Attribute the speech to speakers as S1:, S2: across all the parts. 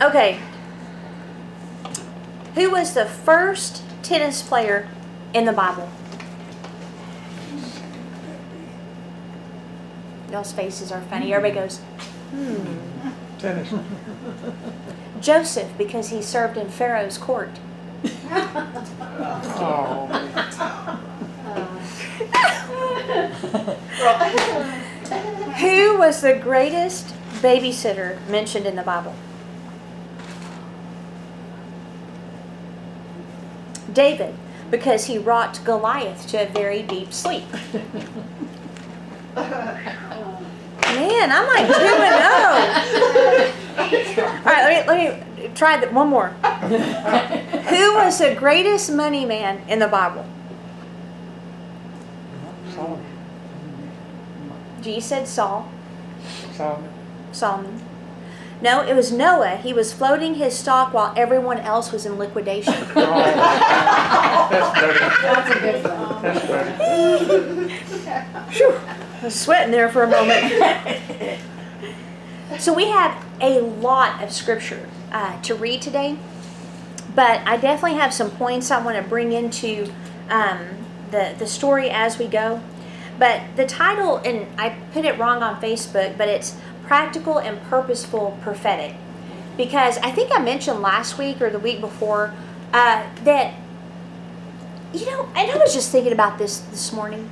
S1: Okay. Who was the first tennis player in the Bible? Y'all's faces are funny. Everybody goes, hmm.
S2: Tennis.
S1: Joseph, because he served in Pharaoh's court.
S2: Oh,
S1: Who was the greatest babysitter mentioned in the Bible? David, because he rocked Goliath to a very deep sleep. Man, I'm like two and oh. All right, let me let me try that one more. Who was the greatest money man in the Bible?
S2: Solomon.
S1: G said Saul.
S2: Solomon.
S1: Solomon. No, it was Noah. He was floating his stock while everyone else was in liquidation.
S2: That's dirty.
S3: That's a good one.
S2: That's dirty.
S1: Phew, I was sweating there for a moment. so we have a lot of scripture uh, to read today, but I definitely have some points I want to bring into um, the the story as we go. But the title, and I put it wrong on Facebook, but it's practical and purposeful prophetic, because I think I mentioned last week or the week before uh, that you know, and I was just thinking about this this morning.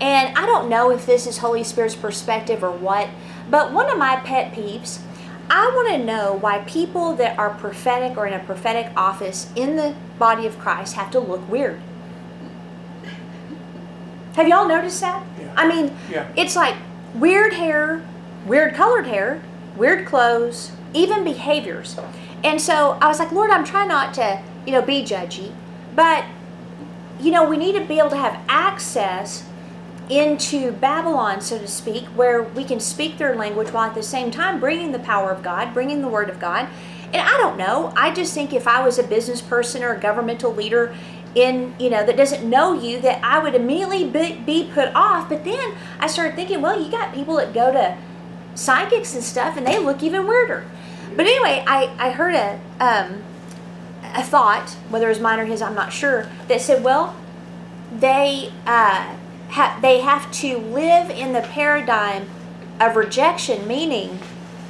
S1: And I don't know if this is Holy Spirit's perspective or what, but one of my pet peeves, I want to know why people that are prophetic or in a prophetic office in the body of Christ have to look weird. Have y'all noticed that?
S2: Yeah.
S1: I mean,
S2: Yeah.
S1: it's like weird hair, weird colored hair, weird clothes, even behaviors. And so I was like, Lord, I'm trying not to, you know, be judgy, but you know, we need to be able to have access into Babylon, so to speak, where we can speak their language while at the same time bringing the power of God, bringing the Word of God. And I don't know. I just think if I was a business person or a governmental leader in, you know, that doesn't know you, that I would immediately be, be put off. But then I started thinking, well, you got people that go to psychics and stuff, and they look even weirder. But anyway, I, I heard a, um, a thought, whether it was mine or his, I'm not sure, that said, well, they uh, ha- they have to live in the paradigm of rejection, meaning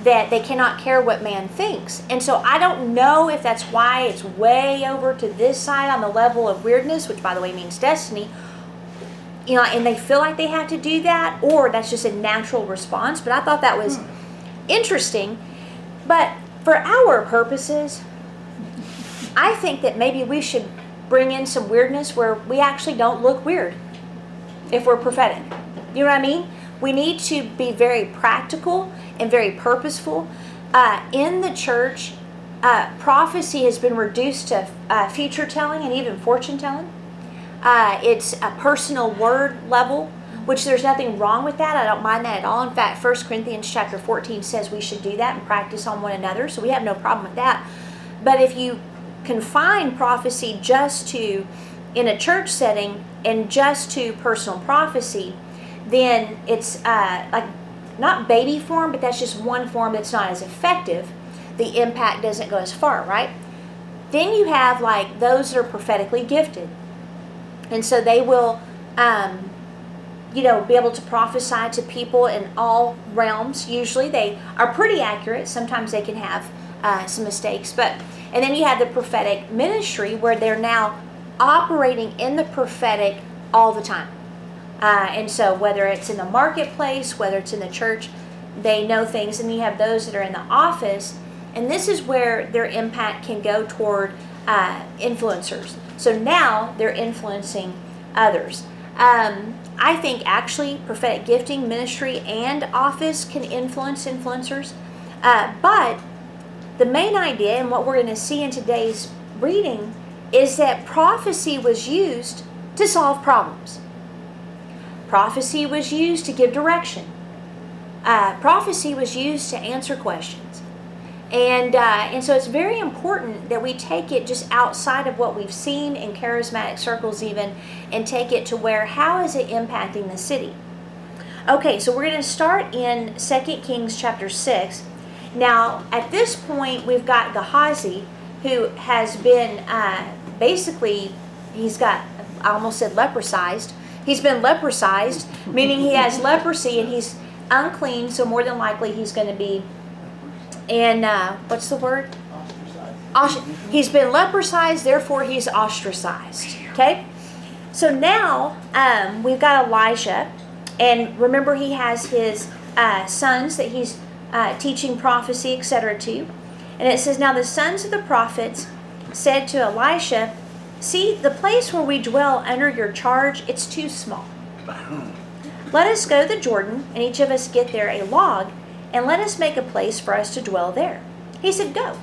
S1: that they cannot care what man thinks. And so I don't know if that's why it's way over to this side on the level of weirdness, which by the way means destiny. You know, and they feel like they have to do that, or that's just a natural response. But I thought that was interesting. But for our purposes, I think that maybe we should bring in some weirdness where we actually don't look weird if we're prophetic. You know what I mean? We need to be very practical and very purposeful. Uh, in the church, uh, prophecy has been reduced to uh, future telling and even fortune telling. Uh, it's a personal word level, which there's nothing wrong with that. I don't mind that at all. In fact, 1 Corinthians chapter 14 says we should do that and practice on one another, so we have no problem with that. But if you confine prophecy just to in a church setting and just to personal prophecy, then it's uh, like not baby form, but that's just one form that's not as effective. The impact doesn't go as far, right? Then you have like those that are prophetically gifted, and so they will, um, you know, be able to prophesy to people in all realms. Usually, they are pretty accurate. Sometimes they can have uh, some mistakes, but and then you have the prophetic ministry where they're now operating in the prophetic all the time. Uh, and so, whether it's in the marketplace, whether it's in the church, they know things. And you have those that are in the office, and this is where their impact can go toward uh, influencers. So now they're influencing others. Um, I think actually prophetic gifting, ministry, and office can influence influencers. Uh, but the main idea, and what we're going to see in today's reading, is that prophecy was used to solve problems. Prophecy was used to give direction. Uh, prophecy was used to answer questions. And, uh, and so it's very important that we take it just outside of what we've seen in charismatic circles, even, and take it to where how is it impacting the city? Okay, so we're going to start in 2 Kings chapter 6. Now, at this point, we've got Gehazi, who has been uh, basically, he's got, I almost said leprosized. He's been leprosized, meaning he has leprosy and he's unclean, so more than likely he's going to be in, uh, what's the word? He's been leprosized, therefore he's ostracized. Okay? So now um, we've got Elijah, and remember he has his uh, sons that he's uh, teaching prophecy, etc. to. And it says, Now the sons of the prophets said to Elisha, See, the place where we dwell under your charge, it's too small. Let us go to the Jordan, and each of us get there a log, and let us make a place for us to dwell there. He said, Go.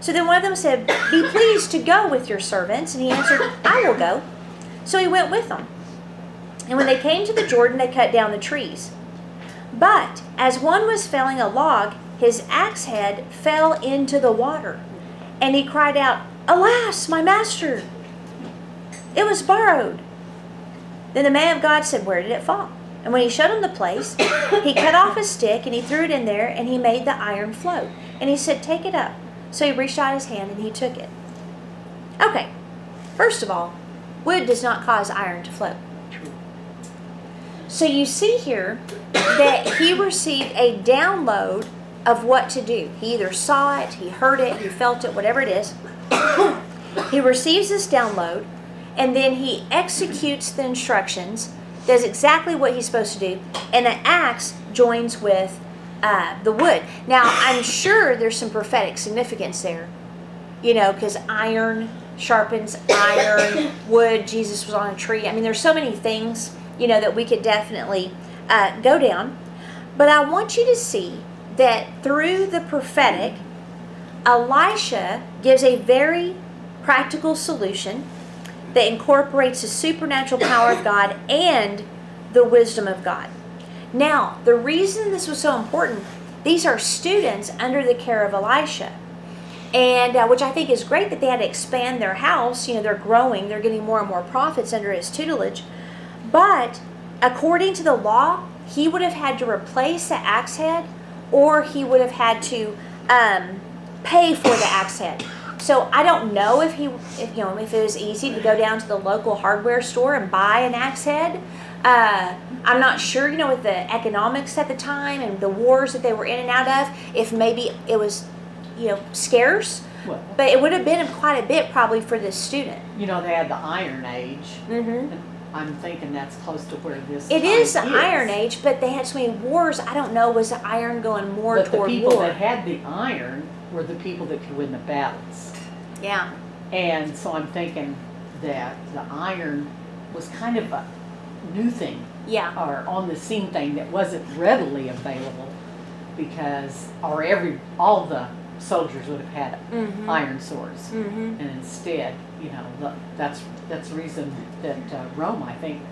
S1: So then one of them said, Be pleased to go with your servants. And he answered, I will go. So he went with them. And when they came to the Jordan, they cut down the trees. But as one was felling a log, his axe head fell into the water. And he cried out, Alas, my master! It was borrowed. Then the man of God said, Where did it fall? And when he showed him the place, he cut off a stick and he threw it in there and he made the iron float. And he said, Take it up. So he reached out his hand and he took it. Okay, first of all, wood does not cause iron to float. So you see here that he received a download of what to do. He either saw it, he heard it, he felt it, whatever it is. he receives this download and then he executes the instructions, does exactly what he's supposed to do, and the axe joins with uh, the wood. Now, I'm sure there's some prophetic significance there, you know, because iron sharpens iron, wood, Jesus was on a tree. I mean, there's so many things, you know, that we could definitely uh, go down. But I want you to see that through the prophetic, Elisha gives a very practical solution that incorporates the supernatural power of God and the wisdom of God. Now, the reason this was so important, these are students under the care of Elisha. And uh, which I think is great that they had to expand their house. You know, they're growing, they're getting more and more prophets under his tutelage. But according to the law, he would have had to replace the axe head or he would have had to um, pay for the axe head. So I don't know if he, if you know, if it was easy to go down to the local hardware store and buy an axe head. Uh, I'm not sure, you know, with the economics at the time and the wars that they were in and out of, if maybe it was, you know, scarce.
S3: Well,
S1: But it would have been quite a bit probably for this student.
S3: you know, they had the Iron Age.
S1: Mm-hmm.
S3: I'm thinking that's close to where this.
S1: It is the Iron Age, but they had so many wars. I don't know, was the iron going more
S3: But the
S1: toward
S3: people
S1: war?
S3: that had the iron were the people that could win the battles.
S1: yeah.
S3: And so I'm thinking that the iron was kind of a new thing
S1: Yeah.
S3: or on the scene thing that wasn't readily available because or every all the soldiers would have had
S1: Mm-hmm.
S3: iron swords.
S1: Mm-hmm.
S3: And instead, you know, the, that's that's the reason that uh, Rome, I think,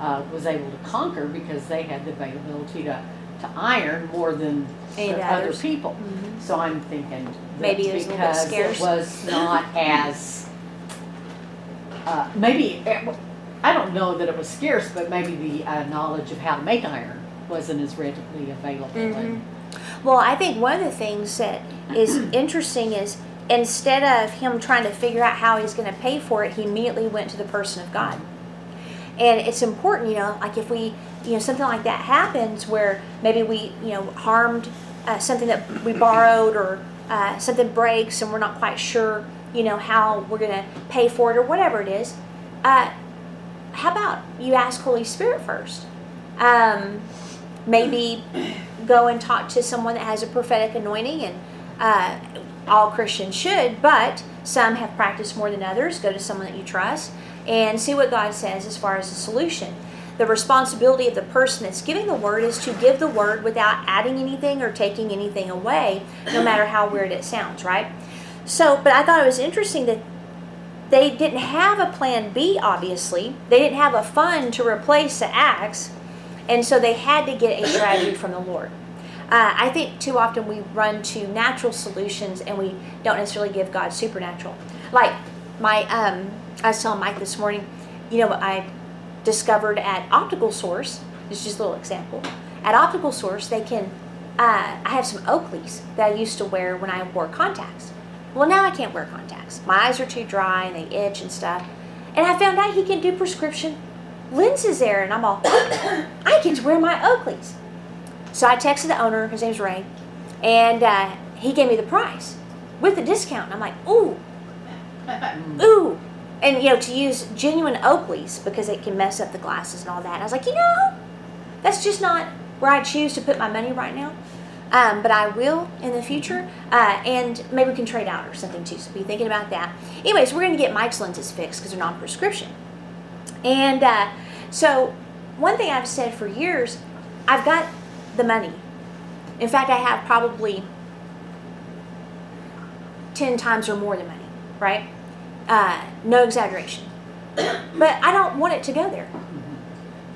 S3: uh, was able to conquer because they had the availability to, to iron more than the other people.
S1: Mhm.
S3: So I'm thinking that
S1: Maybe it was a little bit
S3: because
S1: scarce.
S3: it was not as uh, maybe I don't know that it was scarce, but maybe the uh, knowledge of how to make iron wasn't as readily available. And,
S1: Well, I think one of the things that is interesting is instead of him trying to figure out how he's going to pay for it, he immediately went to the person of God. And it's important, you know, like if we, you know, something like that happens where maybe we, you know, harmed uh, something that we borrowed or uh, something breaks and we're not quite sure, you know, how we're going to pay for it or whatever it is. Uh, how about you ask Holy Spirit first? Um, maybe go and talk to someone that has a prophetic anointing and uh, all christians should but some have practiced more than others go to someone that you trust and see what god says as far as the solution the responsibility of the person that's giving the word is to give the word without adding anything or taking anything away no matter how weird it sounds right so but i thought it was interesting that they didn't have a plan b obviously they didn't have a fund to replace the axe and so they had to get a strategy from the Lord. Uh, I think too often we run to natural solutions and we don't necessarily give God supernatural. Like my, um, I was telling Mike this morning, you know, I discovered at Optical Source, this is just a little example. At Optical Source, they can uh, I have some Oakleys that I used to wear when I wore contacts. Well, now I can't wear contacts. My eyes are too dry and they itch and stuff. And I found out he can do prescription lenses there, and I'm all, I can wear my Oakleys. So I texted the owner, his name's Ray, and uh, he gave me the price with the discount. And I'm like, ooh, ooh. And, you know, to use genuine Oakleys because it can mess up the glasses and all that. And I was like, you know, that's just not where I choose to put my money right now. Um, but I will in the future, uh, and maybe we can trade out or something too. So be thinking about that. Anyways, we're going to get Mike's lenses fixed because they're non-prescription. And uh, so, one thing I've said for years, I've got the money. In fact, I have probably 10 times or more the money, right? Uh, no exaggeration. but I don't want it to go there.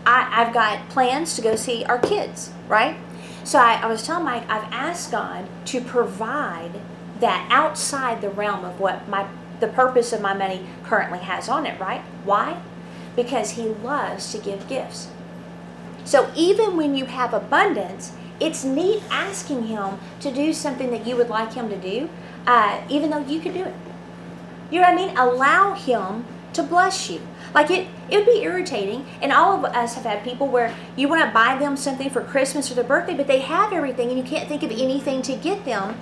S1: I, I've got plans to go see our kids, right? So I, I was telling Mike, I've asked God to provide that outside the realm of what my the purpose of my money currently has on it, right? Why? Because He loves to give gifts. So even when you have abundance, it's neat asking Him to do something that you would like Him to do, uh, even though you could do it. You know what I mean? Allow Him to bless you. Like it, it would be irritating, and all of us have had people where you want to buy them something for Christmas or their birthday, but they have everything, and you can't think of anything to get them.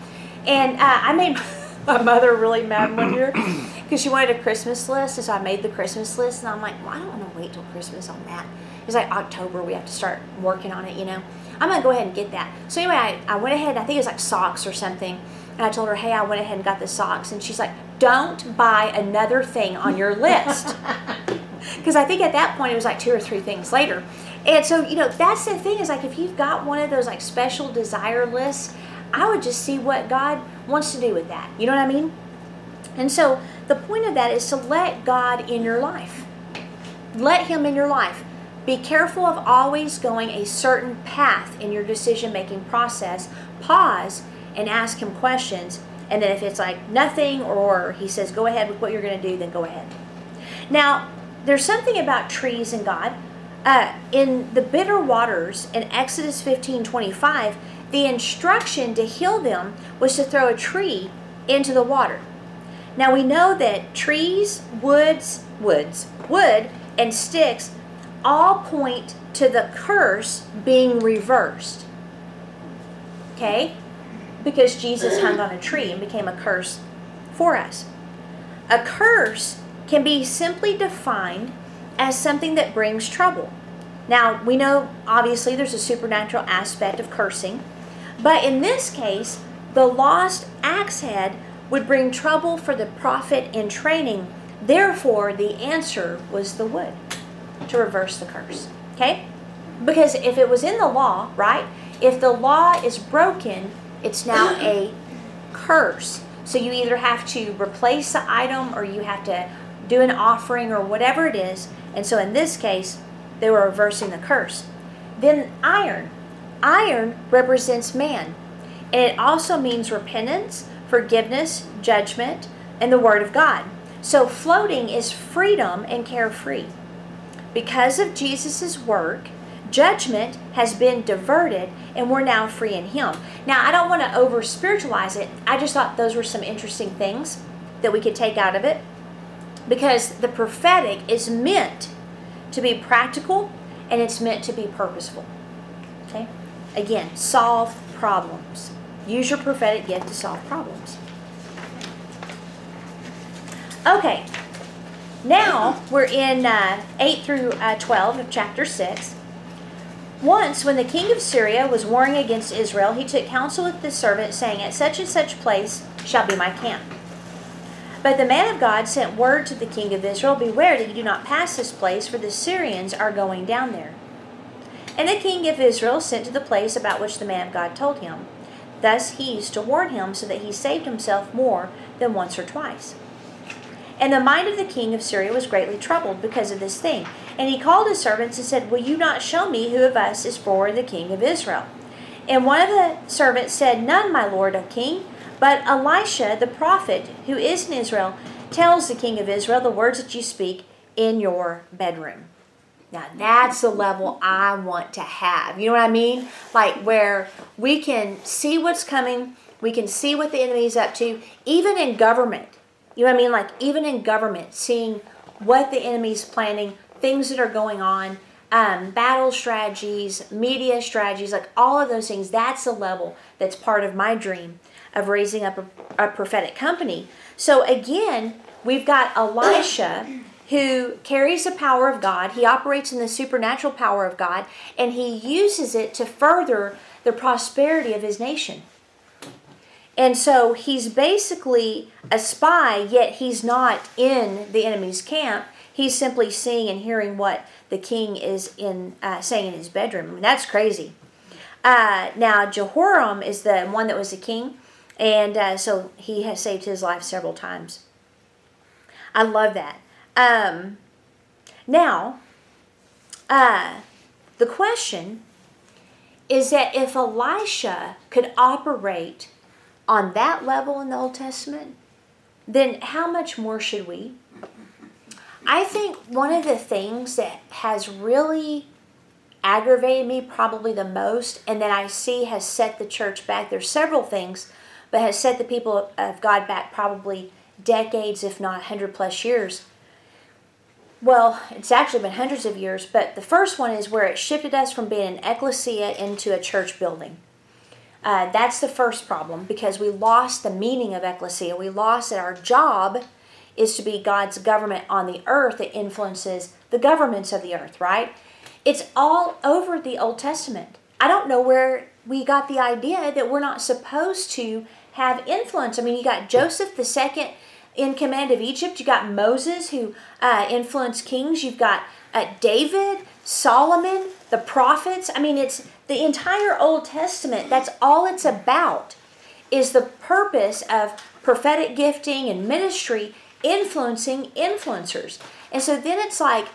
S1: And uh, I made my mother really mad one year because she wanted a Christmas list, and so I made the Christmas list, and I'm like, well, I don't want to wait till Christmas on that. It's like October, we have to start working on it, you know. I'm gonna go ahead and get that. So anyway, I, I went ahead. I think it was like socks or something. And I told her, hey, I went ahead and got the socks. And she's like, don't buy another thing on your list. Because I think at that point it was like two or three things later. And so, you know, that's the thing is like if you've got one of those like special desire lists, I would just see what God wants to do with that. You know what I mean? And so the point of that is to let God in your life. Let Him in your life. Be careful of always going a certain path in your decision making process. Pause and ask Him questions. And then if it's like nothing or He says, go ahead with what you're going to do, then go ahead. Now, there's something about trees and God. Uh, in the bitter waters in Exodus 15 25, the instruction to heal them was to throw a tree into the water. Now we know that trees, woods, woods, wood, and sticks all point to the curse being reversed. Okay? Because Jesus hung on a tree and became a curse for us. A curse can be simply defined as something that brings trouble. Now, we know obviously there's a supernatural aspect of cursing, but in this case, the lost axe head would bring trouble for the prophet in training. Therefore, the answer was the wood to reverse the curse. Okay? Because if it was in the law, right? If the law is broken, it's now a curse. So you either have to replace the item or you have to do an offering or whatever it is. And so in this case, they were reversing the curse. Then iron. Iron represents man. And it also means repentance, forgiveness, judgment, and the Word of God. So floating is freedom and carefree. Because of Jesus' work, judgment has been diverted and we're now free in Him. Now, I don't want to over spiritualize it. I just thought those were some interesting things that we could take out of it because the prophetic is meant to be practical and it's meant to be purposeful. Okay? Again, solve problems. Use your prophetic gift to solve problems. Okay, now we're in uh, 8 through uh, 12 of chapter 6. Once, when the king of Syria was warring against Israel, he took counsel with his servant, saying, At such and such place shall be my camp. But the man of God sent word to the king of Israel, Beware that you do not pass this place, for the Syrians are going down there. And the king of Israel sent to the place about which the man of God told him. Thus he used to warn him, so that he saved himself more than once or twice. And the mind of the king of Syria was greatly troubled because of this thing. And he called his servants and said, Will you not show me who of us is for the king of Israel? And one of the servants said, None, my lord, O king. But Elisha, the prophet who is in Israel, tells the king of Israel the words that you speak in your bedroom. Now that's the level I want to have. You know what I mean? Like where we can see what's coming, we can see what the enemy's up to, even in government. You know what I mean? Like even in government, seeing what the enemy's planning, things that are going on, um, battle strategies, media strategies, like all of those things. That's the level that's part of my dream of raising up a, a prophetic company. So again, we've got Elisha who carries the power of God. He operates in the supernatural power of God, and he uses it to further the prosperity of his nation. And so he's basically a spy, yet he's not in the enemy's camp. He's simply seeing and hearing what the king is in uh, saying in his bedroom. That's crazy. Uh, now Jehoram is the one that was the king, and uh, so he has saved his life several times. I love that. Um, now, uh, the question is that if Elisha could operate on that level in the Old Testament, then how much more should we? I think one of the things that has really aggravated me probably the most and that I see has set the church back, there's several things, but has set the people of God back probably decades, if not 100 plus years. Well, it's actually been hundreds of years, but the first one is where it shifted us from being an ecclesia into a church building. Uh, that's the first problem because we lost the meaning of ecclesia. We lost that our job is to be God's government on the earth that influences the governments of the earth, right? It's all over the Old Testament. I don't know where we got the idea that we're not supposed to have influence. I mean, you got Joseph the second in command of Egypt. You got Moses who uh, influenced kings. You've got uh, David, Solomon, the prophets. I mean, it's the entire Old Testament. That's all it's about. Is the purpose of prophetic gifting and ministry influencing influencers. And so then it's like,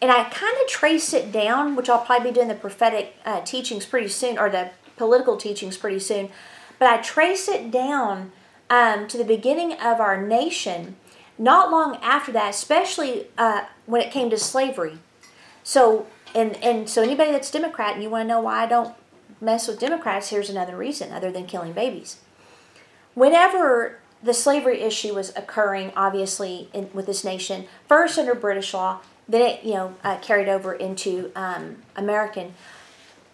S1: and I kind of trace it down, which I'll probably be doing the prophetic uh, teachings pretty soon, or the political teachings pretty soon. But I trace it down um, to the beginning of our nation, not long after that, especially uh, when it came to slavery. So, and, and so anybody that's Democrat and you want to know why I don't mess with Democrats, here's another reason other than killing babies. Whenever the slavery issue was occurring, obviously, in, with this nation, first under British law, then it, you know, uh, carried over into um, American.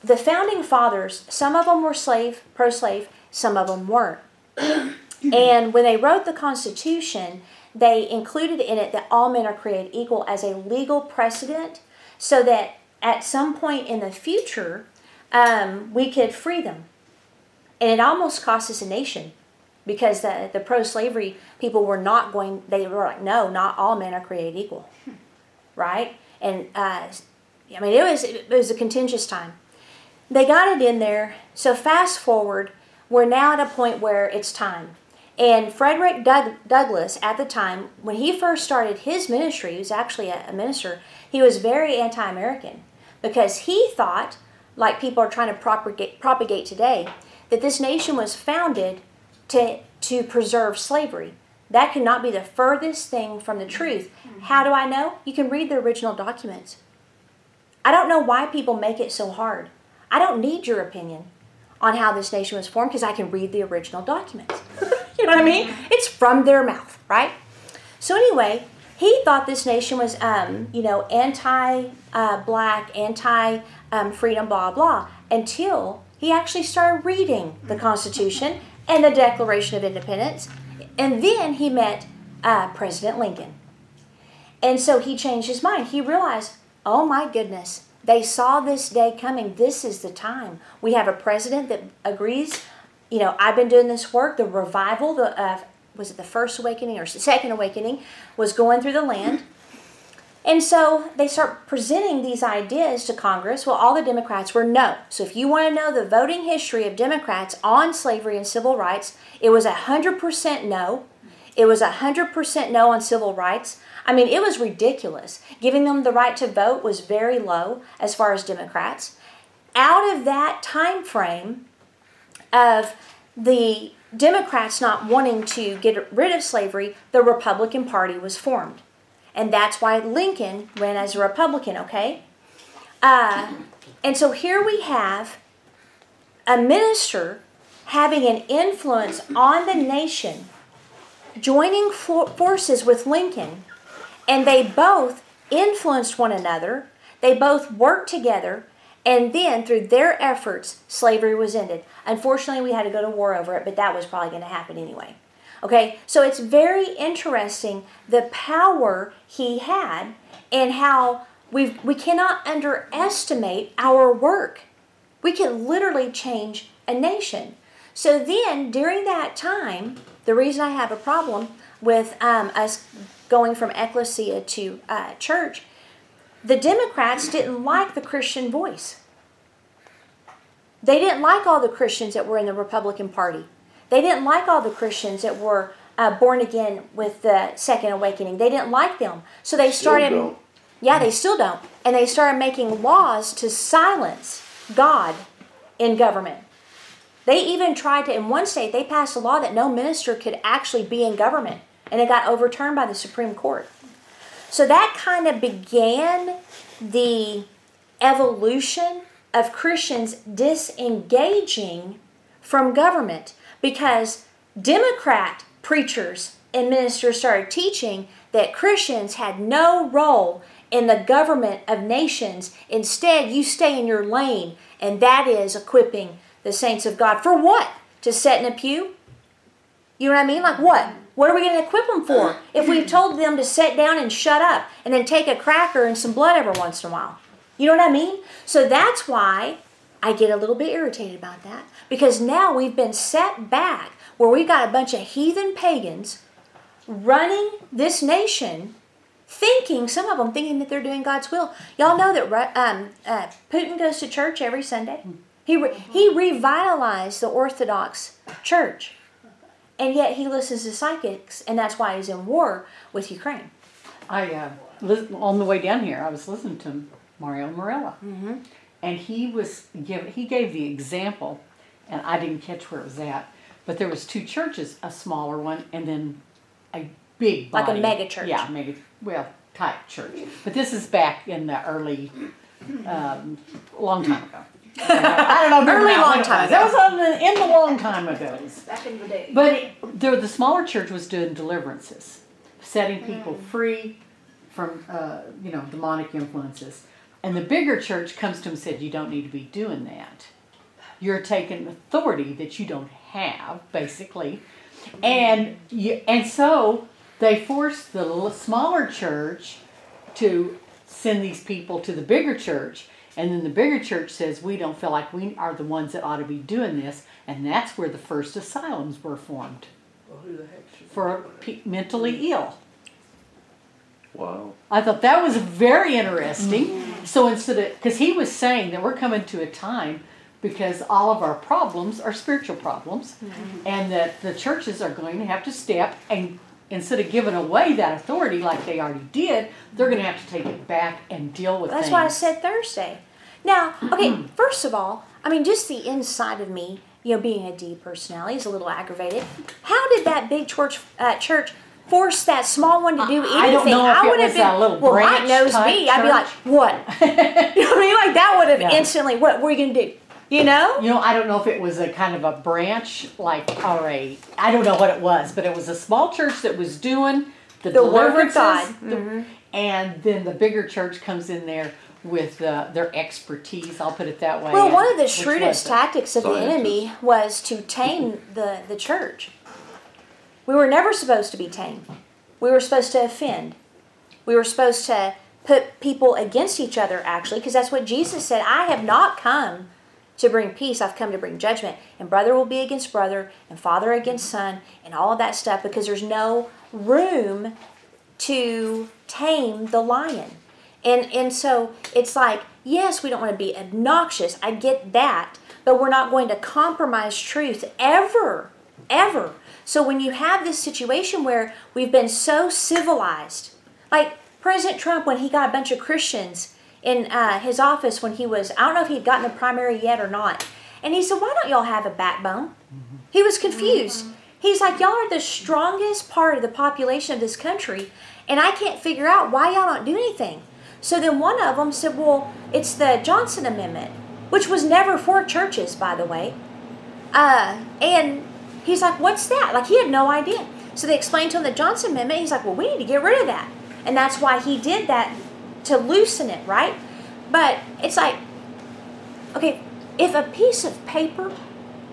S1: The founding fathers, some of them were slave, pro-slave, some of them weren't. and when they wrote the Constitution, they included in it that all men are created equal as a legal precedent so that at some point in the future, um, we could free them. And it almost cost us a nation because the, the pro slavery people were not going, they were like, no, not all men are created equal. Right? And uh, I mean, it was, it was a contentious time. They got it in there. So fast forward, we're now at a point where it's time. And Frederick Doug- Douglass, at the time, when he first started his ministry, he was actually a, a minister, he was very anti American because he thought, like people are trying to propagate, propagate today, that this nation was founded to, to preserve slavery. That could not be the furthest thing from the truth. How do I know? You can read the original documents. I don't know why people make it so hard. I don't need your opinion on how this nation was formed because I can read the original documents. you know what I mean? It's from their mouth, right? So anyway, he thought this nation was, um, you know, anti-black, anti-freedom, blah blah, until he actually started reading the Constitution and the Declaration of Independence, and then he met uh, President Lincoln, and so he changed his mind. He realized, oh my goodness, they saw this day coming. This is the time. We have a president that agrees. You know, I've been doing this work. The revival, the uh, was it the first awakening or second awakening, was going through the land. And so they start presenting these ideas to Congress. Well, all the Democrats were no. So if you want to know the voting history of Democrats on slavery and civil rights, it was 100% no. It was 100% no on civil rights. I mean, it was ridiculous. Giving them the right to vote was very low as far as Democrats. Out of that time frame of the Democrats not wanting to get rid of slavery, the Republican Party was formed. And that's why Lincoln ran as a Republican, okay? Uh, and so here we have a minister having an influence on the nation, joining for- forces with Lincoln, and they both influenced one another. They both worked together, and then through their efforts, slavery was ended. Unfortunately, we had to go to war over it, but that was probably going to happen anyway. Okay, so it's very interesting the power he had and how we we cannot underestimate our work. We can literally change a nation. So then, during that time, the reason I have a problem with um, us going from ecclesia to uh, church, the Democrats didn't like the Christian voice. They didn't like all the Christians that were in the Republican Party. They didn't like all the Christians that were uh, born again with the Second Awakening. They didn't like them. So they started. Yeah, they still don't. And they started making laws to silence God in government. They even tried to, in one state, they passed a law that no minister could actually be in government. And it got overturned by the Supreme Court. So that kind of began the evolution of Christians disengaging from government because Democrat preachers and ministers started teaching that Christians had no role in the government of nations. Instead, you stay in your lane, and that is equipping the saints of God. For what? To sit in a pew? You know what I mean? Like what? What are we going to equip them for? If we've told them to sit down and shut up and then take a cracker and some blood every once in a while. You know what I mean? So that's why I get a little bit irritated about that because now we've been set back where we've got a bunch of heathen pagans running this nation thinking, some of them thinking that they're doing God's will. Y'all know that um, uh, Putin goes to church every Sunday. He, re- he revitalized the Orthodox Church. And yet he listens to psychics, and that's why he's in war with Ukraine.
S3: I uh, on the way down here, I was listening to Mario Murillo,
S1: Mm-hmm.
S3: and he was give he gave the example, and I didn't catch where it was at, but there was two churches, a smaller one, and then a big
S1: Like a mega church.
S3: Yeah, mega well type church. But this is back in the early, um, long time ago. I don't know. remember
S1: Early long
S3: when it
S1: time
S3: was. That was on the, in the long time ago.
S1: Back in the day.
S3: But it, the, the smaller church was doing deliverances, setting people free from, uh, you know, demonic influences. And the bigger church comes to him and said, You don't need to be doing that. You're taking authority that you don't have, basically. And, you, and so they forced the smaller church to send these people to the bigger church. And then the bigger church says, We don't feel like we are the ones that ought to be doing this. And that's where the first asylums were formed
S4: Well, who the heck
S3: for pe- mentally ill.
S4: Wow.
S3: I thought that was very interesting. Mm-hmm. So instead of, because he was saying that we're coming to a time because all of our problems are spiritual problems, mm-hmm. and that the churches are going to have to step and instead of giving away that authority like they already did, they're going to have to take it back and deal with it.
S1: That's
S3: things.
S1: why I said Thursday. Now, okay, first of all, I mean, just the inside of me, you know, being a D personality is a little aggravated. How did that big church uh, church force that small one to do anything?
S3: I don't know if it
S1: would have
S3: was
S1: been,
S3: little
S1: well, Mike knows me. I'd be like, what? you know what I mean? Like that would have
S3: Yeah.
S1: instantly. What were you gonna do? You know?
S3: You know, I don't know if it was a kind of a branch, like, all right, I don't know what it was, but it was a small church that was doing the,
S1: The work of
S3: deliverances,
S1: God. Mm-hmm.
S3: the- and then the bigger church comes in there with uh, their expertise. I'll put it that way.
S1: Well,
S3: and-
S1: one of the shrewdest tactics of the enemy was to tame the, the church. We were never supposed to be tamed. We were supposed to offend. We were supposed to put people against each other, actually, because that's what Jesus said. I have not come to bring peace, I've come to bring judgment. And brother will be against brother, and father against son, and all of that stuff, because there's no room to tame the lion. And and so it's like, yes, we don't want to be obnoxious. I get that, but we're not going to compromise truth ever, ever. So when you have this situation where we've been so civilized, like President Trump when he got a bunch of Christians in uh, his office when he was, I don't know if he'd gotten the primary yet or not, and he said, "Why don't y'all have a backbone?" He was confused. He's like, y'all are the strongest part of the population of this country, and I can't figure out why y'all don't do anything. So then one of them said, Well, it's the Johnson Amendment, which was never for churches, by the way. Uh, and he's like, What's that? Like, he had no idea. So they explained to him the Johnson Amendment. He's like, Well, we need to get rid of that. And that's why he did that to loosen it, right? But it's like, okay, if a piece of paper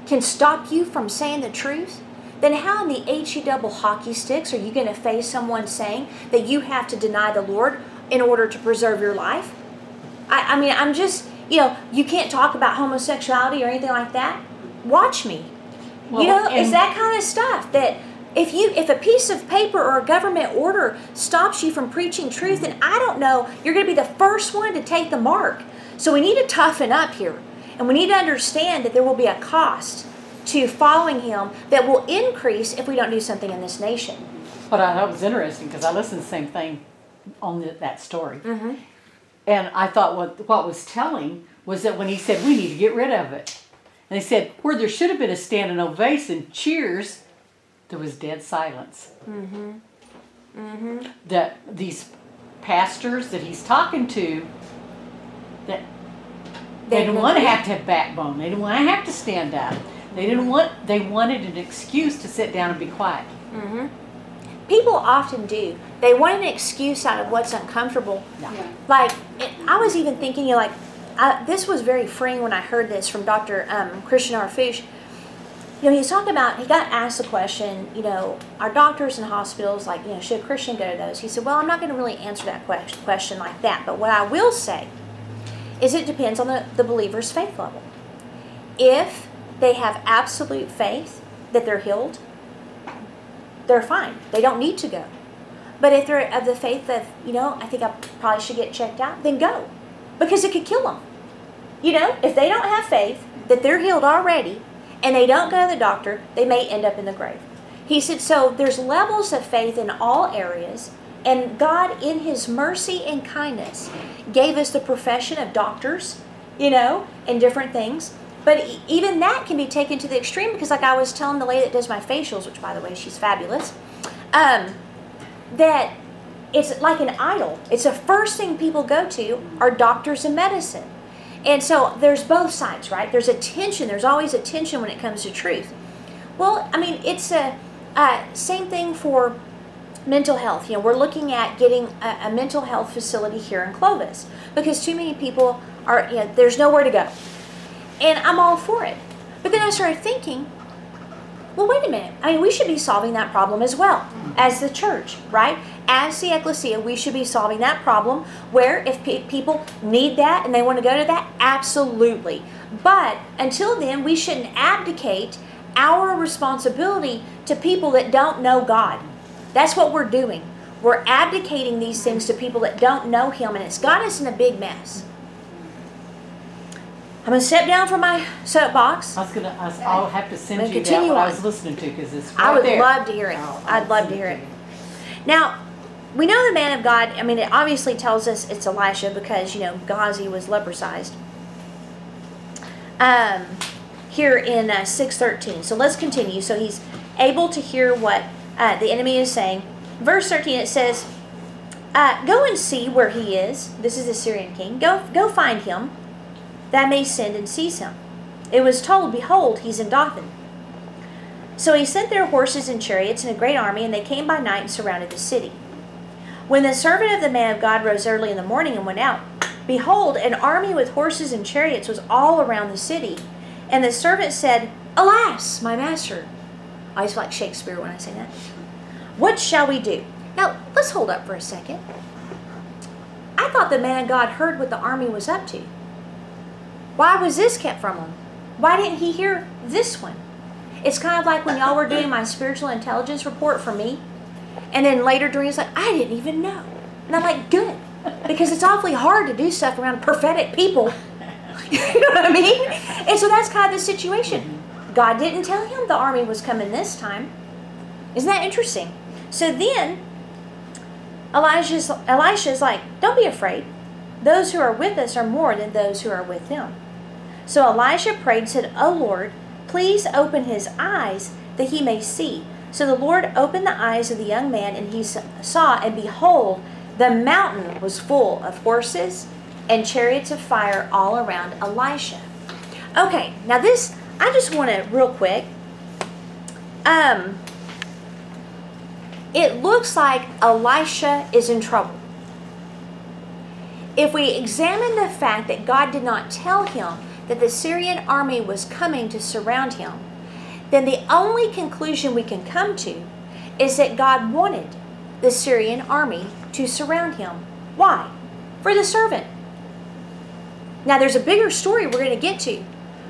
S1: can stop you from saying the truth, then how in the HE double hockey sticks are you going to face someone saying that you have to deny the Lord in order to preserve your life? I, I mean, I'm just, you know, you can't talk about homosexuality or anything like that. Watch me.
S3: Well,
S1: you know, it's that kind of stuff that if you if a piece of paper or a government order stops you from preaching truth, then I don't know, you're going to be the first one to take the mark. So we need to toughen up here. And we need to understand that there will be a cost to following him that will increase if we don't do something in this nation.
S3: But I it was interesting because I listened to the same thing on the, that story. And I thought what, what was telling was that when he said, we need to get rid of it. And he said, where there should have been a standing ovation, cheers, there was dead silence. Mhm, mhm. That these pastors that he's talking to, that they didn't want to have to have backbone. They didn't want to have to stand up. They didn't want. They wanted an excuse to sit down and be quiet.
S1: People often do. They want an excuse out of what's uncomfortable.
S3: Yeah.
S1: Like, it, I was even thinking, you know, like, I, this was very freeing when I heard this from Dr. Um, Christian Harfouche. You know, he's talking about, he got asked the question, you know, are doctors and hospitals, like, you know, should a Christian go to those? He said, well, I'm not going to really answer that question, question like that. But what I will say is it depends on the, the believer's faith level. If they have absolute faith that they're healed, they're fine. They don't need to go. But if they're of the faith of, you know, I think I probably should get checked out, then go. Because it could kill them. You know, if they don't have faith that they're healed already and they don't go to the doctor, they may end up in the grave. He said, so there's levels of faith in all areas. And God, in His mercy and kindness, gave us the profession of doctors, you know, and different things. But even that can be taken to the extreme because, like I was telling the lady that does my facials, which by the way, she's fabulous, um, that it's like an idol. It's the first thing people go to are doctors and medicine. And so there's both sides, right? There's a tension. There's always a tension when it comes to truth. Well, I mean, it's a uh, same thing for mental health. You know, we're looking at getting a, a mental health facility here in Clovis because too many people are, you know, there's nowhere to go. And I'm all for it. But then I started thinking, well, wait a minute. I mean, we should be solving that problem as well as the church, right? As the ecclesia, we should be solving that problem where if pe- people need that and they want to go to that, absolutely. But until then, we shouldn't abdicate our responsibility to people that don't know God. That's what we're doing. We're abdicating these things to people that don't know Him, and it's got us in a big mess. I'm going to step down from my soapbox.
S3: I was gonna. I was, I'll have to send you that what I was listening to because it's right
S1: I would
S3: there.
S1: love to hear it.
S3: I'll-
S1: I'd love to hear it. Now, we know the man of God, I mean, it obviously tells us it's Elisha because, you know, Gehazi was leprosized. Um, here in uh, 613. So let's continue. So he's able to hear what uh, the enemy is saying. Verse 13, it says, uh, Go and see where he is. This is the Syrian king. Go, go find him, that may send and seize him. It was told, Behold, he's in Dothan. So he sent their horses and chariots and a great army, and they came by night and surrounded the city. When the servant of the man of God rose early in the morning and went out, behold, an army with horses and chariots was all around the city. And the servant said, Alas, my master. I always like Shakespeare when I say that. What shall we do? Now, let's hold up for a second. I thought the man of God heard what the army was up to. Why was this kept from him? Why didn't he hear this one? It's kind of like when y'all were doing my spiritual intelligence report for me, and then later during it's like, I didn't even know. And I'm like, good. Because it's awfully hard to do stuff around prophetic people. you know what I mean? And so that's kind of the situation. God didn't tell him the army was coming this time. Isn't that interesting? So then Elijah's Elisha's like, Don't be afraid. Those who are with us are more than those who are with them. So Elisha prayed and said, O Lord, please open his eyes that he may see. So the Lord opened the eyes of the young man, and he saw, and behold, The mountain was full of horses and chariots of fire all around Elisha. Okay, now this, I just want to, real quick, um, it looks like Elisha is in trouble. If we examine the fact that God did not tell him that the Syrian army was coming to surround him, then the only conclusion we can come to is that God wanted the Syrian army to surround him. Why? For the servant. Now, there's a bigger story we're going to get to,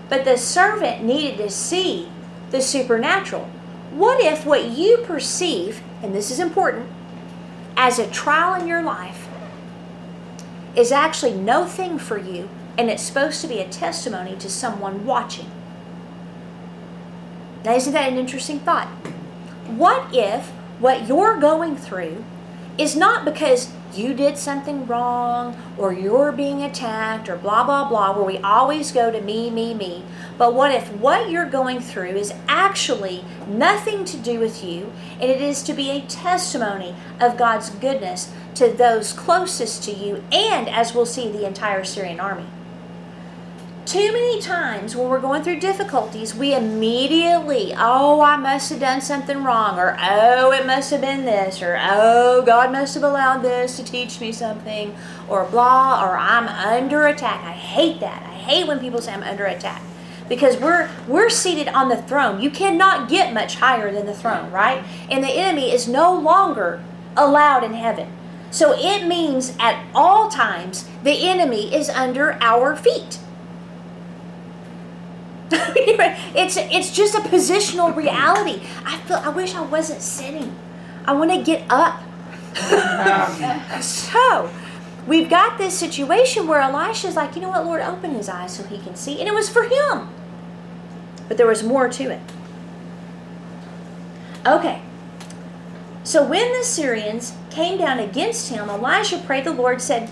S1: but the servant needed to see the supernatural. What if what you perceive, and this is important, as a trial in your life is actually no thing for you and it's supposed to be a testimony to someone watching? Now, isn't that an interesting thought? What if what you're going through is not because you did something wrong or you're being attacked or blah, blah, blah, where we always go to me, me, me. But what if what you're going through is actually nothing to do with you and it is to be a testimony of God's goodness to those closest to you and, as we'll see, the entire Syrian army? Too many times when we're going through difficulties, we immediately, oh, I must have done something wrong, or oh, it must have been this, or oh, God must have allowed this to teach me something, or blah, or I'm under attack. I hate that. I hate when people say I'm under attack because we're we're seated on the throne. You cannot get much higher than the throne, right? And the enemy is no longer allowed in heaven. So it means at all times the enemy is under our feet. it's it's just a positional reality. I feel I wish I wasn't sitting. I want to get up. so, we've got this situation where Elisha's like, you know what, Lord, open his eyes so he can see, and it was for him. But there was more to it. Okay. So when the Syrians came down against him, Elisha prayed the Lord, said,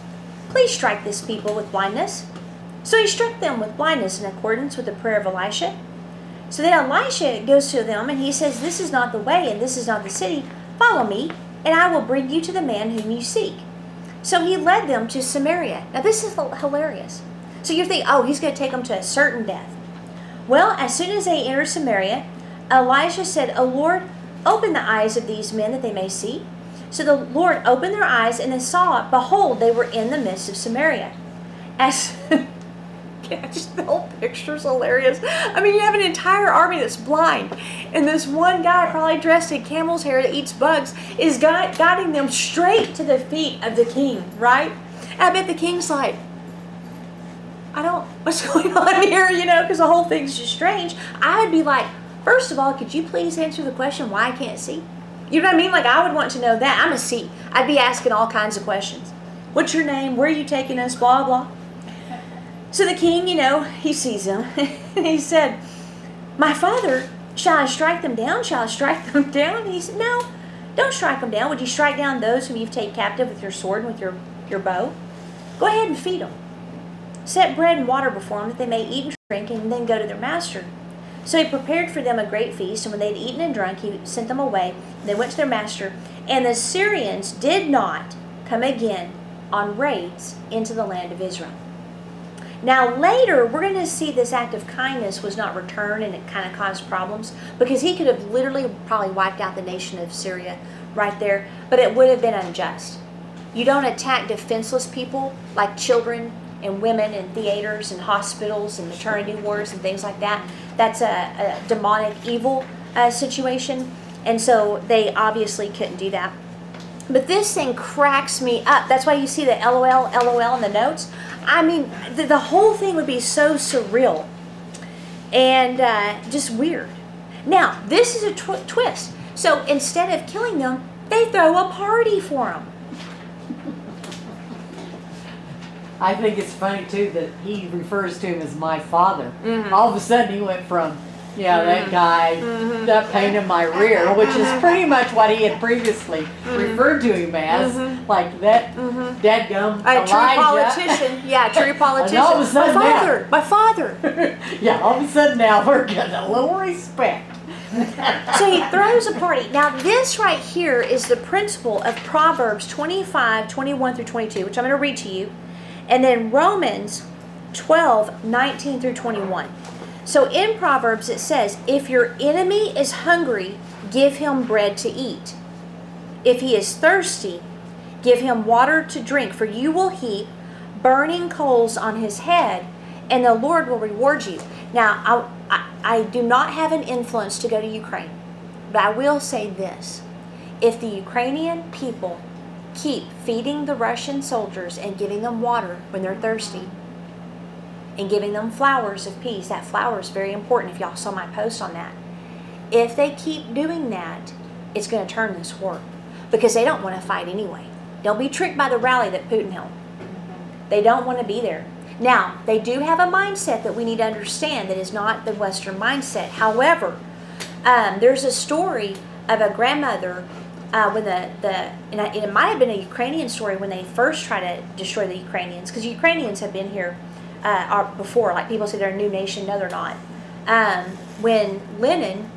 S1: Please strike this people with blindness. So he struck them with blindness in accordance with the prayer of Elisha. So then Elisha goes to them and he says, This is not the way and this is not the city. Follow me, and I will bring you to the man whom you seek. So he led them to Samaria. Now this is hilarious. So you think, oh, he's going to take them to a certain death. Well, as soon as they entered Samaria, Elisha said, O Lord, open the eyes of these men that they may see. So the Lord opened their eyes, and they saw, behold, they were in the midst of Samaria. As just the whole picture's hilarious. I mean, you have an entire army that's blind, and this one guy, probably dressed in camel's hair that eats bugs, is guiding them straight to the feet of the king, right? I bet the king's like, I don't, what's going on here, you know, because the whole thing's just strange. I'd be like, first of all, could you please answer the question why I can't see? You know what I mean? Like, I would want to know that. I'm a C. I'd be asking all kinds of questions. What's your name? Where are you taking us? Blah, blah. So the king, you know, he sees him. and he said, My father, shall I strike them down? Shall I strike them down? He said, No, don't strike them down. Would you strike down those whom you've taken captive with your sword and with your, your bow? Go ahead and feed them. Set bread and water before them that they may eat and drink and then go to their master. So he prepared for them a great feast, and when they had eaten and drunk, he sent them away. They went to their master, and the Syrians did not come again on raids into the land of Israel. Now, later, we're going to see this act of kindness was not returned and it kind of caused problems because he could have literally probably wiped out the nation of Syria right there, but it would have been unjust. You don't attack defenseless people like children and women in theaters and hospitals and maternity wards and things like that. That's a, a demonic evil uh, situation, and so they obviously couldn't do that. But this thing cracks me up. That's why you see the LOL, LOL in the notes. I mean, the, the whole thing would be so surreal and uh, just weird. Now, this is a tw- twist. So instead of killing them, they throw a party for them.
S3: I think it's funny too that he refers to him as my father. All of a sudden, he went from, yeah, that mm-hmm. guy, mm-hmm. that pain in my rear, which is mm-hmm. pretty much what he had previously referred to him as, like that dadgum
S1: A true politician. Yeah, true politician.
S3: all of a sudden
S1: my
S3: now-
S1: father. My father.
S3: yeah, all of a sudden now we're getting a little respect.
S1: so he throws a party. Now, this right here is the principle of Proverbs 25, 21 through 22, which I'm going to read to you. And then Romans 12, 19 through 21. So in Proverbs, it says, If your enemy is hungry, give him bread to eat. If he is thirsty, give him water to drink, for you will heap burning coals on his head, and the Lord will reward you. Now, I, I, I do not have an influence to go to Ukraine, but I will say this. If the Ukrainian people keep feeding the Russian soldiers and giving them water when they're thirsty, and giving them flowers of peace, that flower is very important if y'all saw my post on that. If they keep doing that, it's going to turn this war because they don't want to fight anyway. They'll be tricked by the rally that Putin held. They don't want to be there. Now, they do have a mindset that we need to understand that is not the Western mindset. However, um, there's a story of a grandmother uh, when the, the and it might have been a Ukrainian story when they first tried to destroy the Ukrainians because Ukrainians have been here uh, before. Like people say they're a new nation, no, they're not. Um, when Lenin,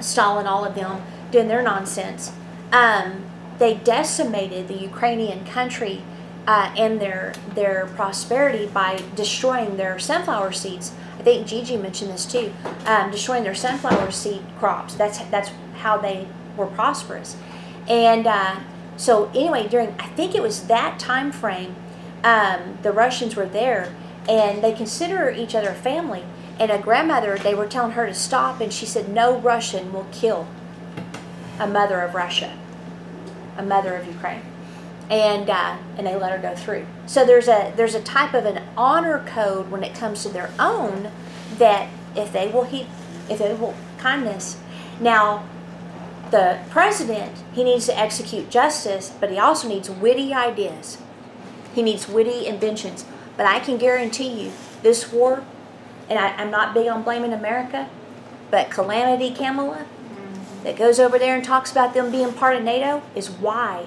S1: Stalin, all of them doing their nonsense, um, they decimated the Ukrainian country uh, and their their prosperity by destroying their sunflower seeds. I think Gigi mentioned this too, um, destroying their sunflower seed crops. That's that's how they were prosperous. And uh, so anyway, during I think it was that time frame, um, the Russians were there, and they consider each other family. And a grandmother, they were telling her to stop, and she said, "No Russian will kill a mother of Russia, a mother of Ukraine." and uh, and they let her go through. So there's a there's a type of an honor code when it comes to their own that if they will heap if they will kindness. Now, the president he needs to execute justice, but he also needs witty ideas. He needs witty inventions. But I can guarantee you, this war, and I, I'm not big on blaming America, but Calamity Kamala, that goes over there and talks about them being part of NATO, is why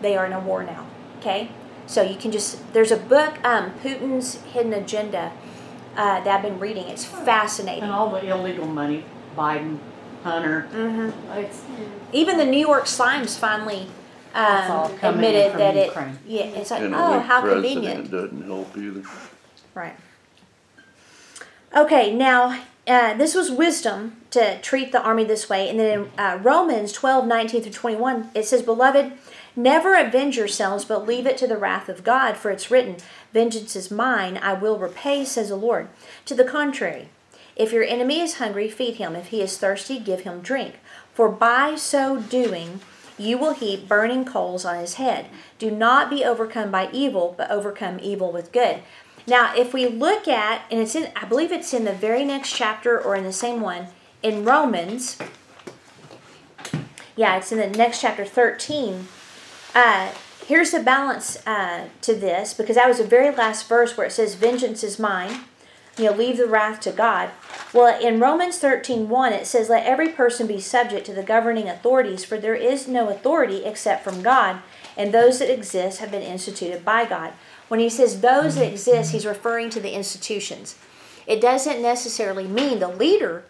S1: they are in a war now. Okay? So you can just, there's a book, um, Putin's Hidden Agenda, uh, that I've been reading. It's fascinating.
S3: And all the illegal money, Biden, Hunter.
S1: Mm-hmm.
S3: It's,
S1: Even the New York Slimes finally
S3: It's all
S1: um,
S3: coming
S1: admitted
S3: from
S1: that it,
S3: Ukraine.
S1: yeah, it's like,
S4: And a
S1: oh,
S4: weak
S1: how
S4: president
S1: convenient.
S4: doesn't help either.
S1: Right. Okay, now uh, this was wisdom to treat the army this way. And then in uh, Romans 12, 19 through 21, it says, Beloved, never avenge yourselves, but leave it to the wrath of God, for it's written, Vengeance is mine, I will repay, says the Lord. To the contrary, if your enemy is hungry, feed him. If he is thirsty, give him drink. For by so doing, you will heap burning coals on his head. Do not be overcome by evil, but overcome evil with good. Now, if we look at, and it's in, I believe it's in the very next chapter or in the same one, in Romans, yeah, it's in the next chapter 13. Uh, here's the balance uh, to this, because that was the very last verse where it says, Vengeance is mine. You know, leave the wrath to God. Well, in Romans 13 1, it says, Let every person be subject to the governing authorities, for there is no authority except from God, and those that exist have been instituted by God. When he says those that exist, he's referring to the institutions. It doesn't necessarily mean the leader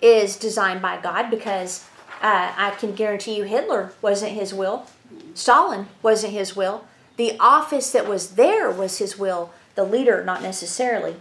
S1: is designed by God because uh, I can guarantee you Hitler wasn't his will, Stalin wasn't his will. The office that was there was his will, the leader, not necessarily,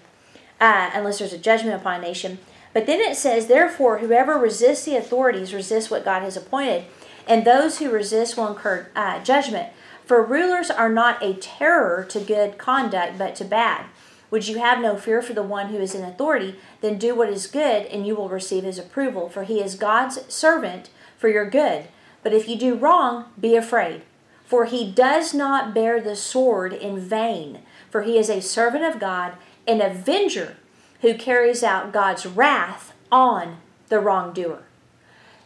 S1: uh, unless there's a judgment upon a nation. But then it says, Therefore, whoever resists the authorities resists what God has appointed, and those who resist will incur uh, judgment. For rulers are not a terror to good conduct, but to bad. Would you have no fear for the one who is in authority? Then do what is good, and you will receive his approval, for he is God's servant for your good. But if you do wrong, be afraid, for he does not bear the sword in vain, for he is a servant of God, an avenger who carries out God's wrath on the wrongdoer.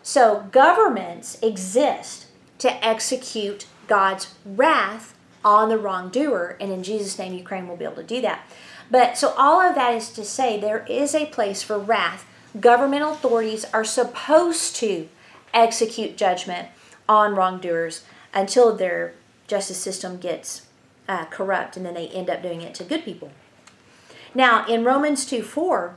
S1: So governments exist to execute God's wrath on the wrongdoer, and in Jesus' name, Ukraine will be able to do that. But so all of that is to say there is a place for wrath. Government authorities are supposed to execute judgment on wrongdoers until their justice system gets uh, corrupt, and then they end up doing it to good people. Now, in Romans 2 4,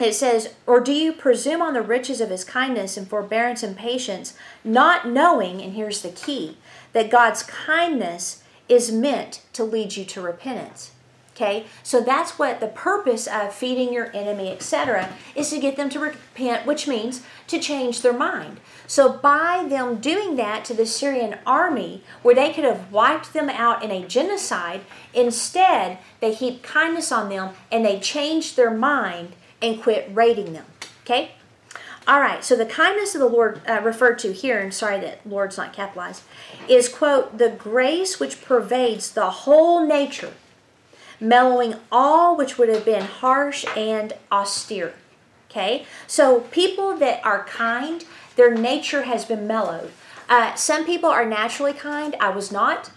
S1: it says, Or do you presume on the riches of his kindness and forbearance and patience, not knowing, and here's the key, that God's kindness is meant to lead you to repentance? Okay, so that's what the purpose of feeding your enemy, etc., is to get them to repent, which means to change their mind. So, by them doing that to the Syrian army, where they could have wiped them out in a genocide, instead they heaped kindness on them and they changed their mind and quit raiding them. Okay? All right, so the kindness of the Lord uh, referred to here, and sorry that Lord's not capitalized, is, quote, the grace which pervades the whole nature mellowing all which would have been harsh and austere. Okay? So people that are kind, their nature has been mellowed. Uh, some people are naturally kind. I was not.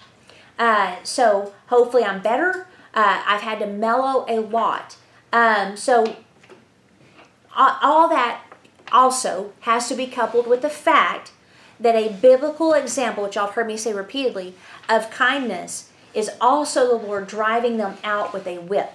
S1: Uh, so hopefully I'm better. Uh, I've had to mellow a lot. Um, so all that also has to be coupled with the fact that a biblical example, which y'all have heard me say repeatedly, of kindness is also the Lord driving them out with a whip.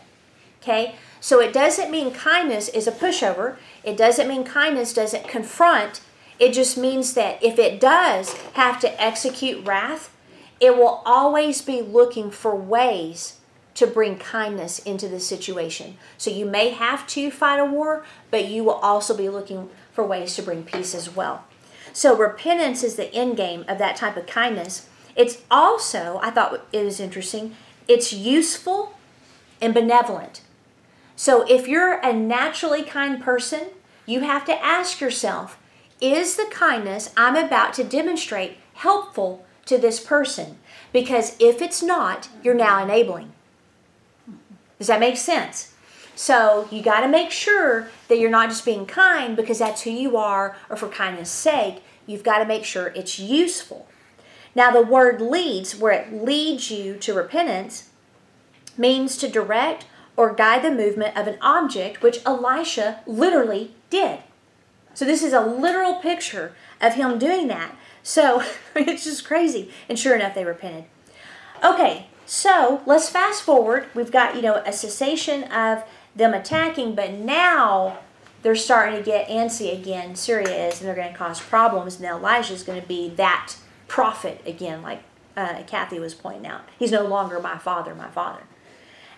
S1: Okay? So it doesn't mean kindness is a pushover. It doesn't mean kindness doesn't confront. It just means that if it does have to execute wrath, it will always be looking for ways to bring kindness into the situation. So you may have to fight a war, but you will also be looking for ways to bring peace as well. So repentance is the end game of that type of kindness. It's also, I thought it was interesting, it's useful and benevolent. So if you're a naturally kind person, you have to ask yourself, is the kindness I'm about to demonstrate helpful to this person? Because if it's not, you're now enabling. Does that make sense? So you got to make sure that you're not just being kind because that's who you are or for kindness' sake. You've got to make sure it's useful. Now, the word leads, where it leads you to repentance, means to direct or guide the movement of an object, which Elisha literally did. So, this is a literal picture of him doing that. So, it's just crazy. And sure enough, they repented. Okay, so let's fast forward. We've got, you know, a cessation of them attacking, but now they're starting to get antsy again. Syria is, and they're going to cause problems. And Elisha is going to be that prophet again, like uh, Kathy was pointing out. He's no longer my father, my father.